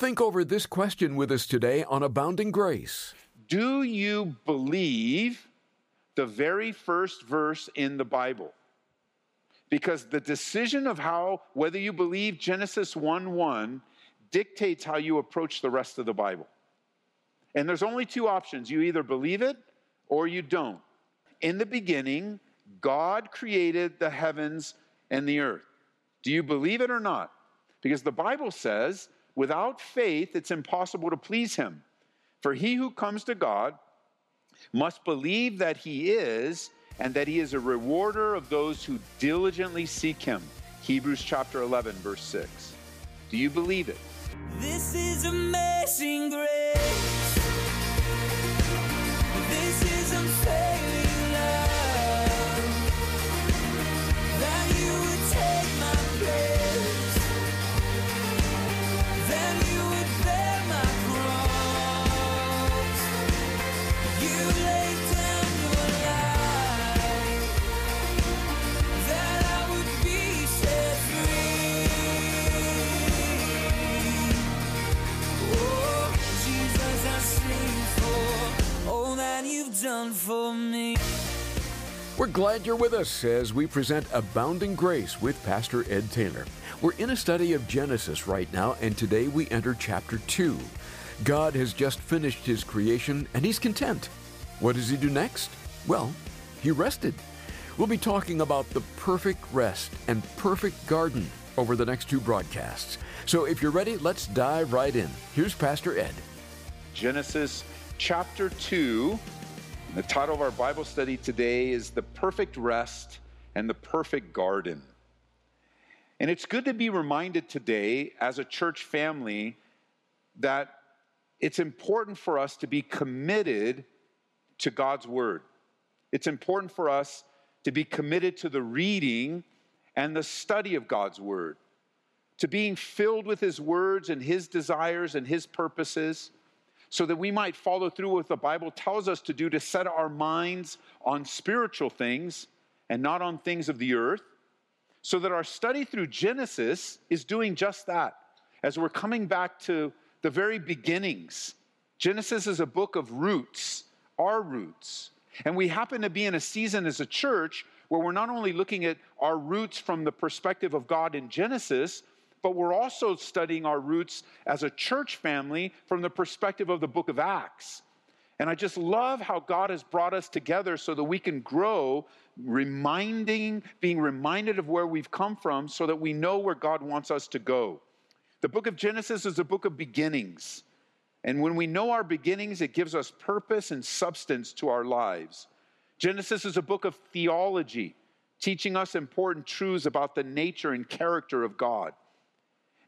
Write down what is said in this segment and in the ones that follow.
Think over this question with us today on Abounding Grace. Do you believe the very first verse in the Bible? Because the decision of how, whether you believe Genesis 1 1, dictates how you approach the rest of the Bible. And there's only two options you either believe it or you don't. In the beginning, God created the heavens and the earth. Do you believe it or not? Because the Bible says, without faith, it's impossible to please Him. For he who comes to God must believe that He is and that He is a rewarder of those who diligently seek Him. Hebrews chapter 11, verse 6. Do you believe it? This is amazing grace. Glad you're with us as we present Abounding Grace with Pastor Ed Taylor. We're in a study of Genesis right now, and today we enter chapter 2. God has just finished his creation, and he's content. What does he do next? Well, he rested. We'll be talking about the perfect rest and perfect garden over the next two broadcasts. So if you're ready, let's dive right in. Here's Pastor Ed. Genesis chapter 2. The title of our Bible study today is The Perfect Rest and the Perfect Garden. And it's good to be reminded today as a church family that it's important for us to be committed to God's Word. It's important for us to be committed to the reading and the study of God's Word, to being filled with His words and His desires and His purposes so that we might follow through what the Bible tells us to do to set our minds on spiritual things and not on things of the earth. So that our study through Genesis is doing just that. As we're coming back to the very beginnings, Genesis is a book of roots, our roots. And we happen to be in a season as a church where we're not only looking at our roots from the perspective of God in Genesis, but we're also studying our roots as a church family from the perspective of the book of Acts. And I just love how God has brought us together so that we can grow, reminding, being reminded of where we've come from so that we know where God wants us to go. The book of Genesis is a book of beginnings. And when we know our beginnings, it gives us purpose and substance to our lives. Genesis is a book of theology, teaching us important truths about the nature and character of God.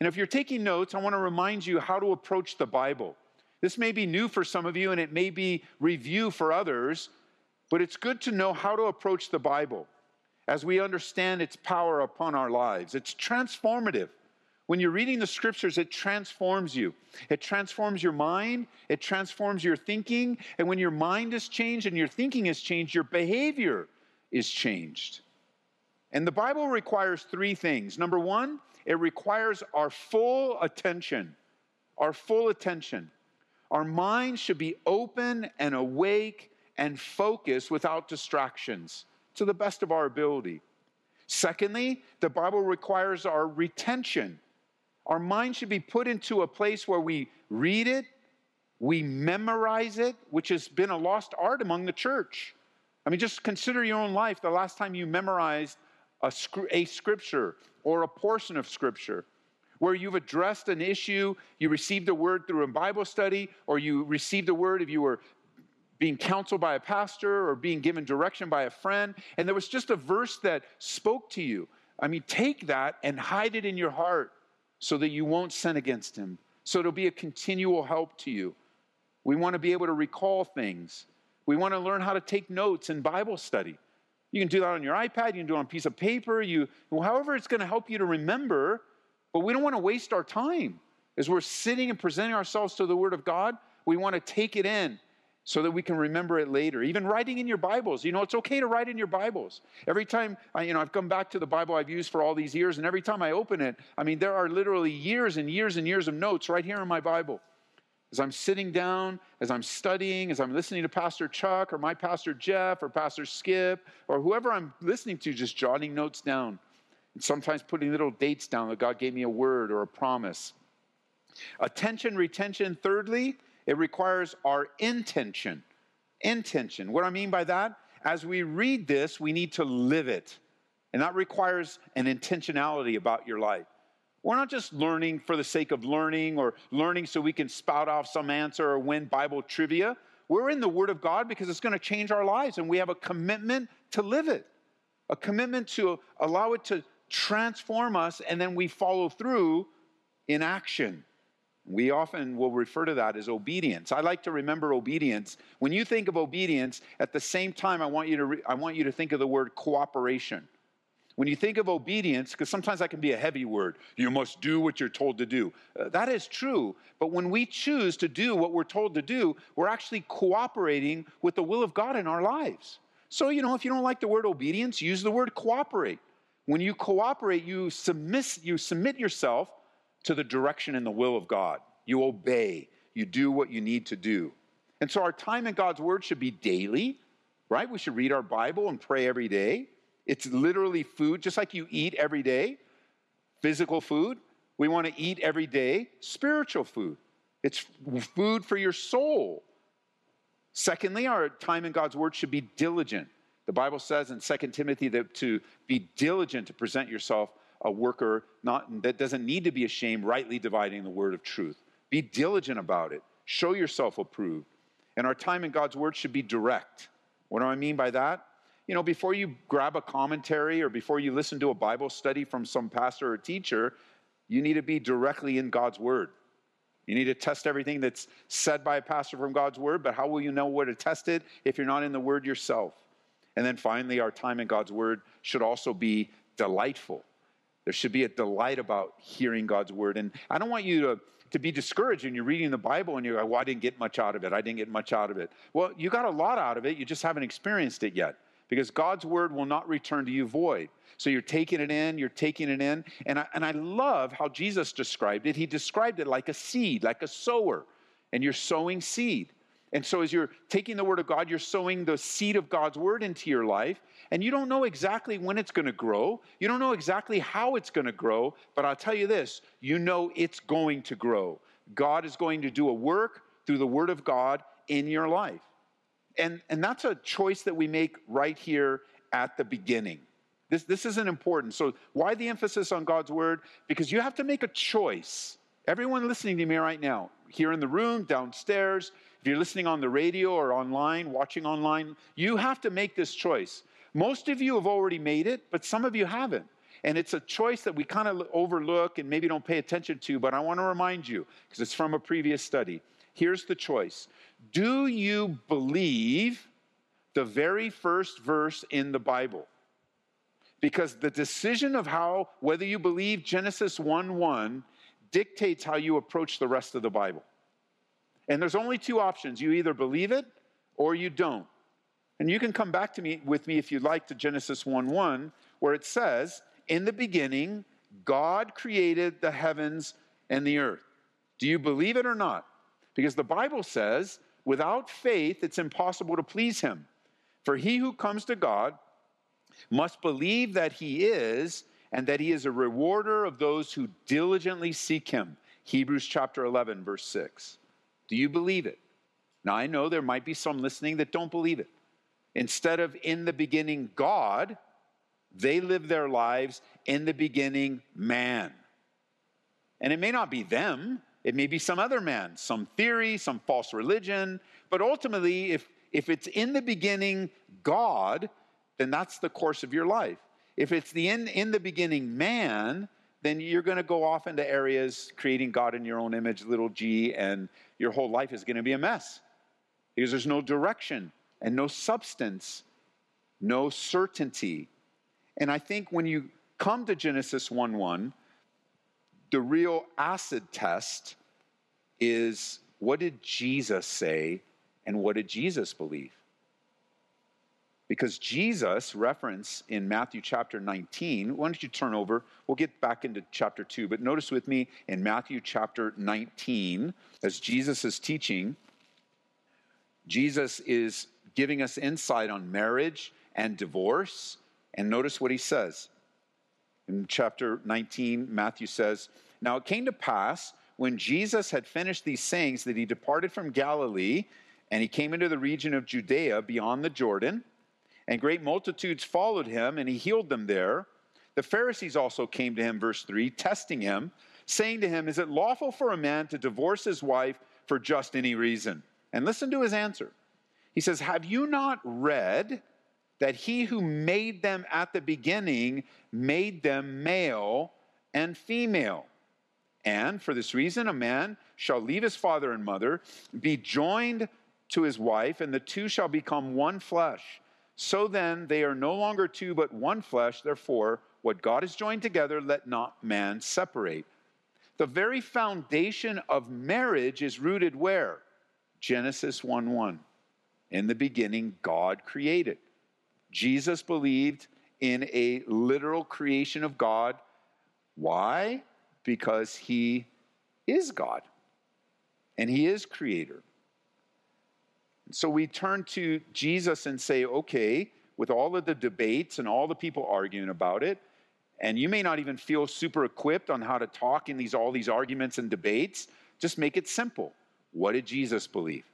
And if you're taking notes, I want to remind you how to approach the Bible. This may be new for some of you and it may be review for others, but it's good to know how to approach the Bible as we understand its power upon our lives. It's transformative. When you're reading the scriptures, it transforms you. It transforms your mind, it transforms your thinking, and when your mind is changed and your thinking is changed, your behavior is changed. And the Bible requires three things. Number one, it requires our full attention. Our full attention. Our mind should be open and awake and focused without distractions to the best of our ability. Secondly, the Bible requires our retention. Our mind should be put into a place where we read it, we memorize it, which has been a lost art among the church. I mean, just consider your own life the last time you memorized a, a scripture or a portion of scripture where you've addressed an issue, you received a word through a Bible study, or you received a word if you were being counseled by a pastor or being given direction by a friend, and there was just a verse that spoke to you. I mean, take that and hide it in your heart so that you won't sin against him, so it'll be a continual help to you. We want to be able to recall things. We want to learn how to take notes in Bible study. You can do that on your iPad, you can do it on a piece of paper, you however it's going to help you to remember, but we don't want to waste our time. As we're sitting and presenting ourselves to the Word of God, we want to take it in so that we can remember it later. Even writing in your Bibles, you know, it's okay to write in your Bibles. Every time, I, you know, I've come back to the Bible I've used for all these years, and every time I open it, I mean, there are literally years and years and years of notes right here in my Bible. As I'm sitting down, as I'm studying, as I'm listening to Pastor Chuck or my Pastor Jeff or Pastor Skip or whoever I'm listening to, just jotting notes down. And sometimes putting little dates down that God gave me a word or a promise. Attention, retention, thirdly, it requires our intention. Intention. What I mean by that? As we read this, we need to live it. And that requires an intentionality about your life. We're not just learning for the sake of learning or learning so we can spout off some answer or win Bible trivia. We're in the Word of God because it's going to change our lives, and we have a commitment to live it, a commitment to allow it to transform us, and then we follow through in action. We often will refer to that as obedience. I like to remember obedience. When you think of obedience, at the same time, I want you to, re- I want you to think of the word cooperation. When you think of obedience, because sometimes that can be a heavy word, you must do what you're told to do. Uh, that is true. But when we choose to do what we're told to do, we're actually cooperating with the will of God in our lives. So, you know, if you don't like the word obedience, use the word cooperate. When you cooperate, you you submit yourself to the direction and the will of God. You obey, you do what you need to do. And so our time in God's Word should be daily, right? We should read our Bible and pray every day. It's literally food, just like you eat every day, physical food. We want to eat every day spiritual food. It's food for your soul. Secondly, our time in God's Word should be diligent. The Bible says in 2 Timothy that to be diligent to present yourself a worker not, that doesn't need to be ashamed, rightly dividing the word of truth. Be diligent about it. Show yourself approved. And our time in God's word should be direct. What do I mean by that? You know, before you grab a commentary or before you listen to a Bible study from some pastor or teacher, you need to be directly in God's word. You need to test everything that's said by a pastor from God's word, but how will you know where to test it if you're not in the word yourself? And then finally, our time in God's word should also be delightful. There should be a delight about hearing God's word. And I don't want you to, to be discouraged when you're reading the Bible and you're like, well, I didn't get much out of it. I didn't get much out of it. Well, you got a lot out of it. You just haven't experienced it yet because God's word will not return to you void. So you're taking it in, you're taking it in. And I, and I love how Jesus described it. He described it like a seed, like a sower, and you're sowing seed. And so, as you're taking the word of God, you're sowing the seed of God's word into your life, and you don't know exactly when it's going to grow. You don't know exactly how it's going to grow, but I'll tell you this you know it's going to grow. God is going to do a work through the word of God in your life. And, and that's a choice that we make right here at the beginning. This, this isn't important. So, why the emphasis on God's word? Because you have to make a choice. Everyone listening to me right now, here in the room, downstairs, if you're listening on the radio or online, watching online, you have to make this choice. Most of you have already made it, but some of you haven't. And it's a choice that we kind of overlook and maybe don't pay attention to, but I want to remind you because it's from a previous study. Here's the choice Do you believe the very first verse in the Bible? Because the decision of how, whether you believe Genesis 1 1, dictates how you approach the rest of the Bible. And there's only two options you either believe it or you don't. And you can come back to me with me if you'd like to Genesis 1 1, where it says, In the beginning, God created the heavens and the earth. Do you believe it or not? Because the Bible says, without faith, it's impossible to please him. For he who comes to God must believe that he is, and that he is a rewarder of those who diligently seek him. Hebrews chapter 11, verse 6. Do you believe it? Now, I know there might be some listening that don't believe it. Instead of in the beginning, God, they live their lives in the beginning, man. And it may not be them, it may be some other man, some theory, some false religion. But ultimately, if, if it's in the beginning, God, then that's the course of your life. If it's the in, in the beginning, man, then you're going to go off into areas creating God in your own image, little g, and your whole life is going to be a mess because there's no direction and no substance, no certainty. And I think when you come to Genesis 1 1, the real acid test is what did Jesus say And what did Jesus believe? Because Jesus reference in Matthew chapter 19, why don't you turn over? We'll get back into chapter 2, but notice with me in Matthew chapter 19, as Jesus is teaching, Jesus is giving us insight on marriage and divorce. And notice what he says. In chapter 19, Matthew says, Now it came to pass when Jesus had finished these sayings that he departed from Galilee and he came into the region of Judea beyond the Jordan. And great multitudes followed him, and he healed them there. The Pharisees also came to him, verse 3, testing him, saying to him, Is it lawful for a man to divorce his wife for just any reason? And listen to his answer. He says, Have you not read that he who made them at the beginning made them male and female? And for this reason, a man shall leave his father and mother, be joined to his wife, and the two shall become one flesh. So then, they are no longer two, but one flesh. Therefore, what God has joined together, let not man separate. The very foundation of marriage is rooted where? Genesis 1 1. In the beginning, God created. Jesus believed in a literal creation of God. Why? Because he is God and he is creator. So we turn to Jesus and say, okay, with all of the debates and all the people arguing about it, and you may not even feel super equipped on how to talk in these all these arguments and debates, just make it simple. What did Jesus believe?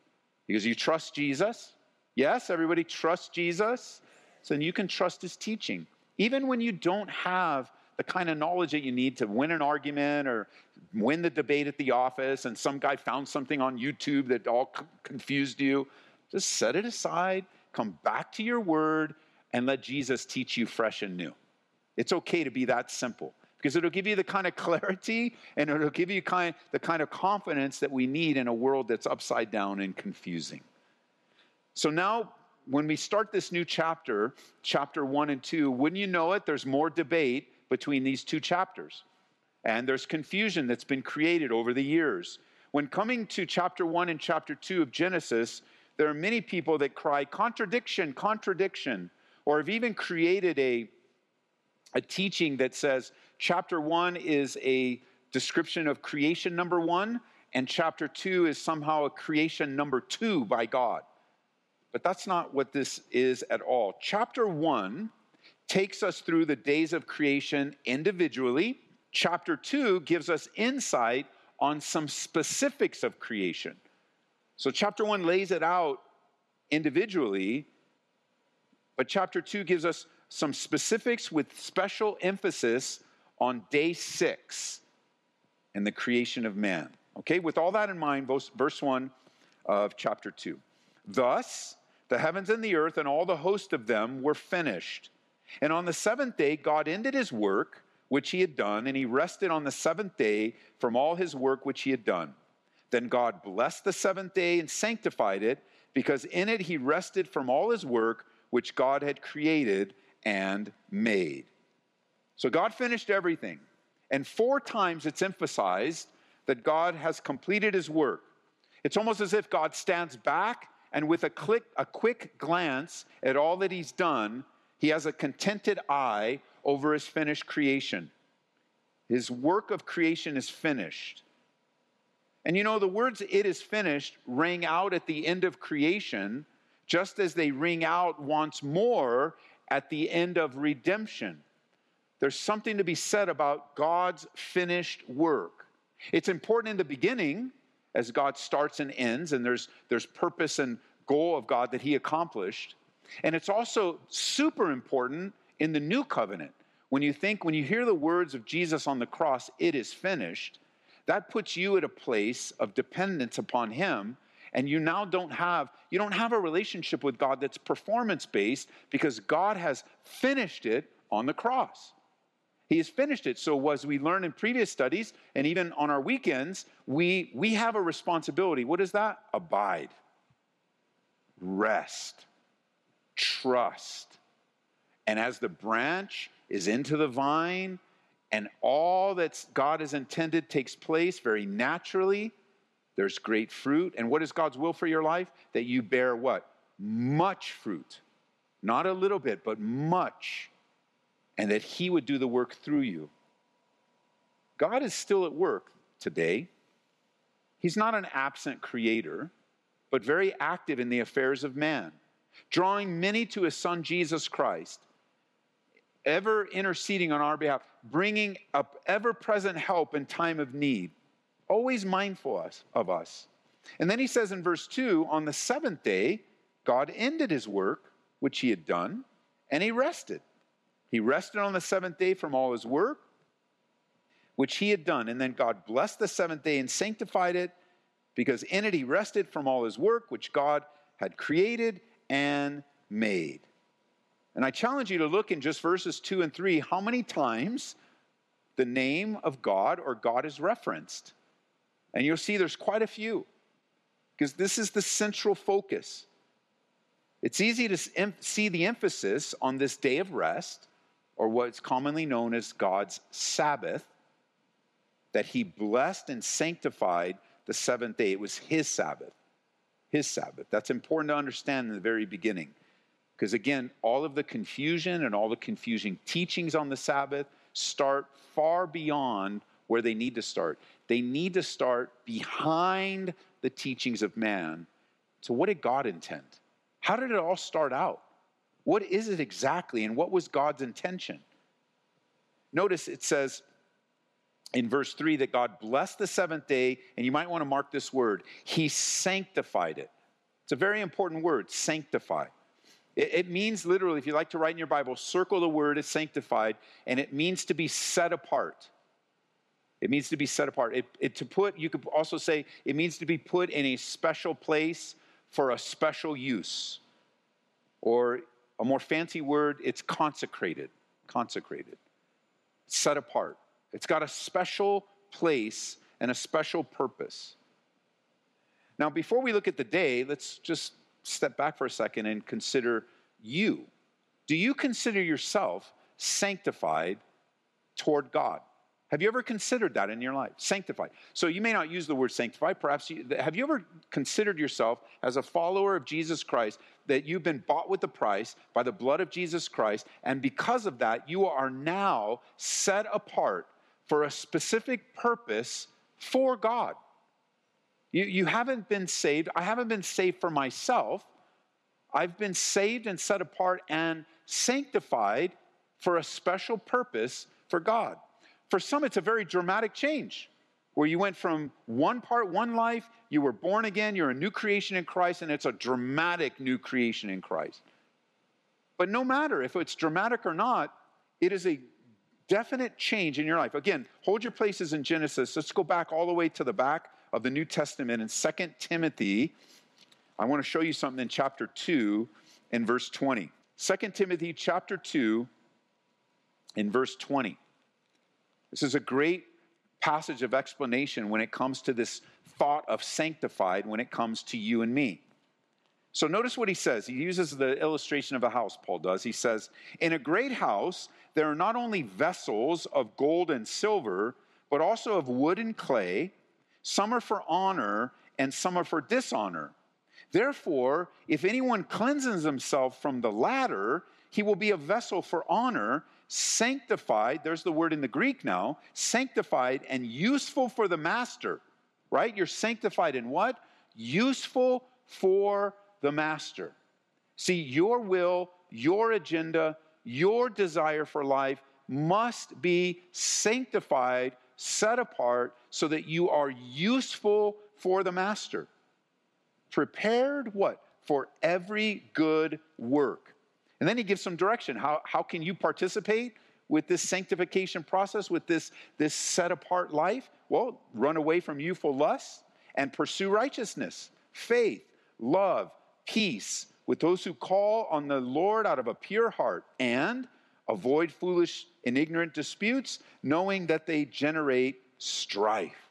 Because you trust Jesus? Yes, everybody trusts Jesus. So you can trust his teaching. Even when you don't have the kind of knowledge that you need to win an argument or win the debate at the office and some guy found something on YouTube that all confused you, just set it aside, come back to your word, and let Jesus teach you fresh and new. It's okay to be that simple because it'll give you the kind of clarity and it'll give you kind, the kind of confidence that we need in a world that's upside down and confusing. So now, when we start this new chapter, chapter one and two, wouldn't you know it, there's more debate between these two chapters. And there's confusion that's been created over the years. When coming to chapter one and chapter two of Genesis, there are many people that cry, contradiction, contradiction, or have even created a, a teaching that says chapter one is a description of creation number one, and chapter two is somehow a creation number two by God. But that's not what this is at all. Chapter one takes us through the days of creation individually. Chapter 2 gives us insight on some specifics of creation. So, chapter 1 lays it out individually, but chapter 2 gives us some specifics with special emphasis on day 6 and the creation of man. Okay, with all that in mind, verse 1 of chapter 2. Thus, the heavens and the earth and all the host of them were finished. And on the seventh day, God ended his work which he had done, and he rested on the seventh day from all his work which he had done. Then God blessed the seventh day and sanctified it, because in it he rested from all his work which God had created and made. So God finished everything. And four times it's emphasized that God has completed his work. It's almost as if God stands back and with a, click, a quick glance at all that he's done, he has a contented eye over his finished creation. His work of creation is finished. And you know, the words it is finished ring out at the end of creation, just as they ring out once more at the end of redemption. There's something to be said about God's finished work. It's important in the beginning, as God starts and ends, and there's, there's purpose and goal of God that He accomplished. And it's also super important in the new covenant. When you think, when you hear the words of Jesus on the cross, it is finished, that puts you at a place of dependence upon Him. And you now don't have, you don't have a relationship with God that's performance based because God has finished it on the cross. He has finished it. So, as we learned in previous studies, and even on our weekends, we, we have a responsibility. What is that? Abide, rest, trust. And as the branch is into the vine, and all that God has intended takes place very naturally, there's great fruit. And what is God's will for your life? That you bear what? Much fruit. Not a little bit, but much. And that He would do the work through you. God is still at work today. He's not an absent creator, but very active in the affairs of man, drawing many to His Son Jesus Christ ever interceding on our behalf, bringing up ever present help in time of need, always mindful of us. And then he says in verse 2 on the seventh day, God ended his work, which he had done, and he rested. He rested on the seventh day from all his work, which he had done. And then God blessed the seventh day and sanctified it, because in it he rested from all his work, which God had created and made. And I challenge you to look in just verses 2 and 3 how many times the name of God or God is referenced. And you'll see there's quite a few because this is the central focus. It's easy to see the emphasis on this day of rest, or what's commonly known as God's Sabbath, that He blessed and sanctified the seventh day. It was His Sabbath. His Sabbath. That's important to understand in the very beginning. Because again, all of the confusion and all the confusing teachings on the Sabbath start far beyond where they need to start. They need to start behind the teachings of man. So, what did God intend? How did it all start out? What is it exactly, and what was God's intention? Notice it says in verse 3 that God blessed the seventh day, and you might want to mark this word He sanctified it. It's a very important word, sanctify. It, it means literally, if you like to write in your Bible, circle the word is sanctified, and it means to be set apart. It means to be set apart. It, it, to put, you could also say, it means to be put in a special place for a special use. Or a more fancy word, it's consecrated. Consecrated. Set apart. It's got a special place and a special purpose. Now, before we look at the day, let's just step back for a second and consider you. Do you consider yourself sanctified toward God? Have you ever considered that in your life? Sanctified. So you may not use the word sanctified. Perhaps you, have you ever considered yourself as a follower of Jesus Christ that you've been bought with the price by the blood of Jesus Christ, and because of that, you are now set apart for a specific purpose for God? You, you haven't been saved. I haven't been saved for myself. I've been saved and set apart and sanctified for a special purpose for God. For some, it's a very dramatic change where you went from one part, one life, you were born again, you're a new creation in Christ, and it's a dramatic new creation in Christ. But no matter if it's dramatic or not, it is a definite change in your life. Again, hold your places in Genesis. Let's go back all the way to the back of the New Testament in 2 Timothy. I want to show you something in chapter 2 in verse 20. 2 Timothy chapter 2 in verse 20. This is a great passage of explanation when it comes to this thought of sanctified when it comes to you and me. So notice what he says. He uses the illustration of a house, Paul does. He says, In a great house, there are not only vessels of gold and silver, but also of wood and clay some are for honor, and some are for dishonor. Therefore, if anyone cleanses himself from the latter, he will be a vessel for honor, sanctified. There's the word in the Greek now sanctified and useful for the master, right? You're sanctified in what? Useful for the master. See, your will, your agenda, your desire for life must be sanctified set apart so that you are useful for the master. Prepared what? For every good work. And then he gives some direction. How, how can you participate with this sanctification process, with this, this set apart life? Well, run away from youthful lusts and pursue righteousness, faith, love, peace with those who call on the Lord out of a pure heart and avoid foolish and ignorant disputes, knowing that they generate strife.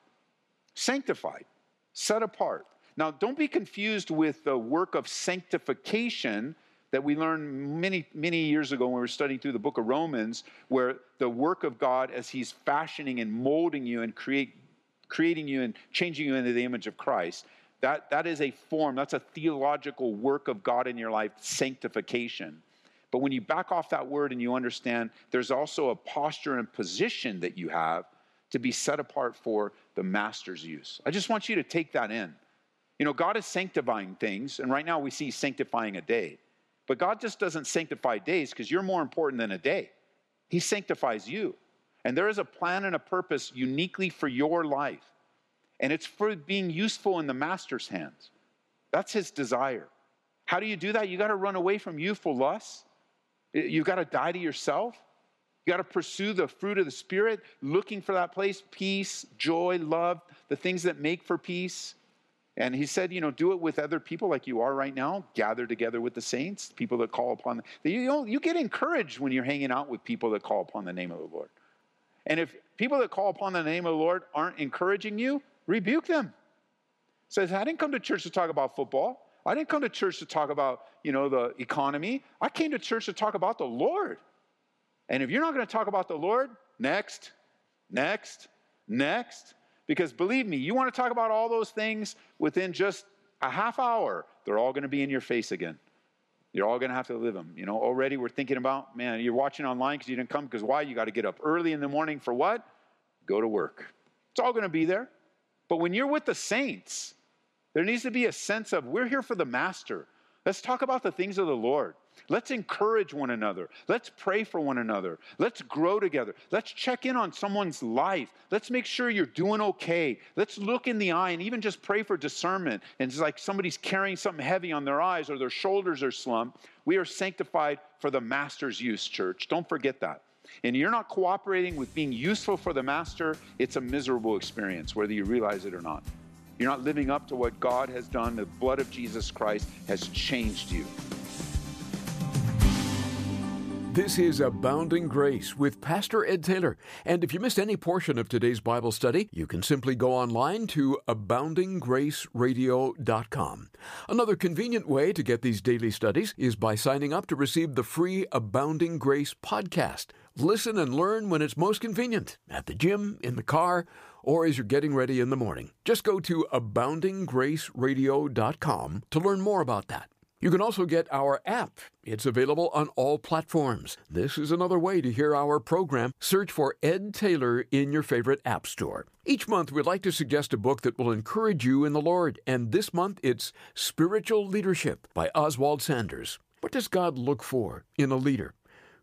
Sanctified, set apart. Now, don't be confused with the work of sanctification that we learned many, many years ago when we were studying through the book of Romans, where the work of God as He's fashioning and molding you and create, creating you and changing you into the image of Christ. That, that is a form, that's a theological work of God in your life, sanctification. But when you back off that word and you understand there's also a posture and position that you have to be set apart for the master's use. I just want you to take that in. You know, God is sanctifying things, and right now we see sanctifying a day. But God just doesn't sanctify days because you're more important than a day. He sanctifies you. And there is a plan and a purpose uniquely for your life. And it's for being useful in the master's hands. That's his desire. How do you do that? You got to run away from youthful lusts. You've got to die to yourself. You got to pursue the fruit of the Spirit, looking for that place peace, joy, love, the things that make for peace. And he said, you know, do it with other people like you are right now. Gather together with the saints, people that call upon. The, you know, you get encouraged when you're hanging out with people that call upon the name of the Lord. And if people that call upon the name of the Lord aren't encouraging you, rebuke them. Says, I didn't come to church to talk about football. I didn't come to church to talk about, you know, the economy. I came to church to talk about the Lord. And if you're not going to talk about the Lord, next, next, next. Because believe me, you want to talk about all those things within just a half hour, they're all going to be in your face again. You're all going to have to live them. You know, already we're thinking about, man, you're watching online because you didn't come because why? You got to get up early in the morning for what? Go to work. It's all going to be there. But when you're with the saints, there needs to be a sense of we're here for the master. Let's talk about the things of the Lord. Let's encourage one another. Let's pray for one another. Let's grow together. Let's check in on someone's life. Let's make sure you're doing okay. Let's look in the eye and even just pray for discernment. And it's like somebody's carrying something heavy on their eyes or their shoulders are slumped. We are sanctified for the master's use, church. Don't forget that. And you're not cooperating with being useful for the master, it's a miserable experience, whether you realize it or not. You're not living up to what God has done. The blood of Jesus Christ has changed you. This is Abounding Grace with Pastor Ed Taylor. And if you missed any portion of today's Bible study, you can simply go online to aboundinggraceradio.com. Another convenient way to get these daily studies is by signing up to receive the free Abounding Grace podcast. Listen and learn when it's most convenient at the gym, in the car, or as you're getting ready in the morning. Just go to aboundinggraceradio.com to learn more about that. You can also get our app. It's available on all platforms. This is another way to hear our program. Search for Ed Taylor in your favorite app store. Each month, we'd like to suggest a book that will encourage you in the Lord, and this month it's Spiritual Leadership by Oswald Sanders. What does God look for in a leader?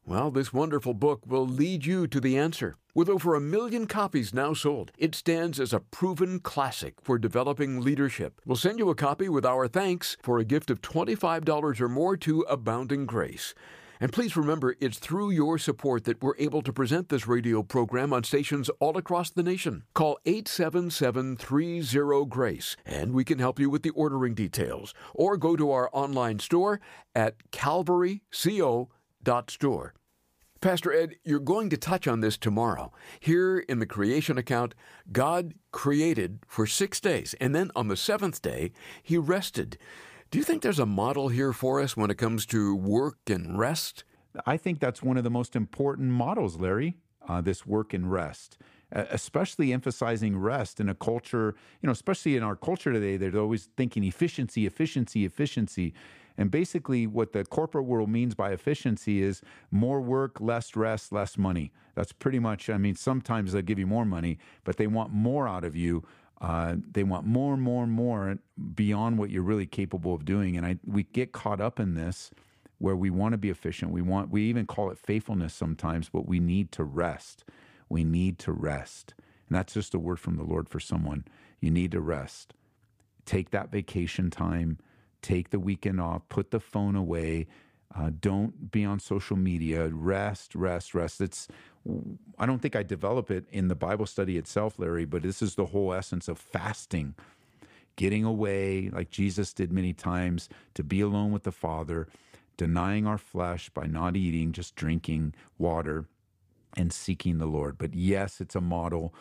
Well, this wonderful book will lead you to the answer. With over a million copies now sold, it stands as a proven classic for developing leadership. We'll send you a copy with our thanks for a gift of $25 or more to Abounding Grace. And please remember, it's through your support that we're able to present this radio program on stations all across the nation. Call 877 30 GRACE and we can help you with the ordering details. Or go to our online store at calvaryco.com store. Pastor Ed, you're going to touch on this tomorrow. Here in the creation account, God created for six days, and then on the seventh day, he rested. Do you think there's a model here for us when it comes to work and rest? I think that's one of the most important models, Larry, uh, this work and rest. especially emphasizing rest in a culture, you know, especially in our culture today, they're always thinking efficiency, efficiency, efficiency. And basically, what the corporate world means by efficiency is more work, less rest, less money. That's pretty much, I mean, sometimes they'll give you more money, but they want more out of you. Uh, they want more more more beyond what you're really capable of doing. And I, we get caught up in this where we want to be efficient. We want, we even call it faithfulness sometimes, but we need to rest. We need to rest. And that's just a word from the Lord for someone. You need to rest. Take that vacation time take the weekend off, put the phone away, uh, don't be on social media, rest, rest, rest. It's, I don't think I develop it in the Bible study itself, Larry, but this is the whole essence of fasting, getting away, like Jesus did many times, to be alone with the Father, denying our flesh by not eating, just drinking water, and seeking the Lord. But yes, it's a model.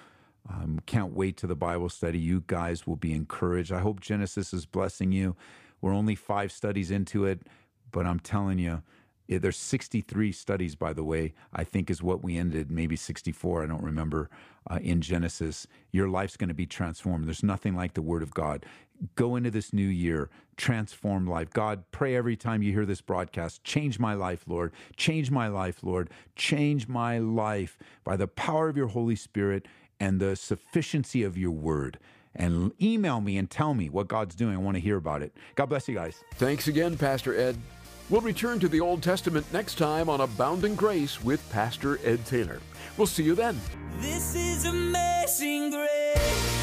Um, can't wait to the Bible study. You guys will be encouraged. I hope Genesis is blessing you. We're only five studies into it, but I'm telling you, there's 63 studies, by the way. I think is what we ended, maybe 64. I don't remember uh, in Genesis. Your life's going to be transformed. There's nothing like the Word of God. Go into this new year, transform life. God, pray every time you hear this broadcast. Change my life, Lord. Change my life, Lord. Change my life by the power of your Holy Spirit and the sufficiency of your Word. And email me and tell me what God's doing. I want to hear about it. God bless you guys. Thanks again, Pastor Ed. We'll return to the Old Testament next time on Abounding Grace with Pastor Ed Taylor. We'll see you then. This is amazing grace.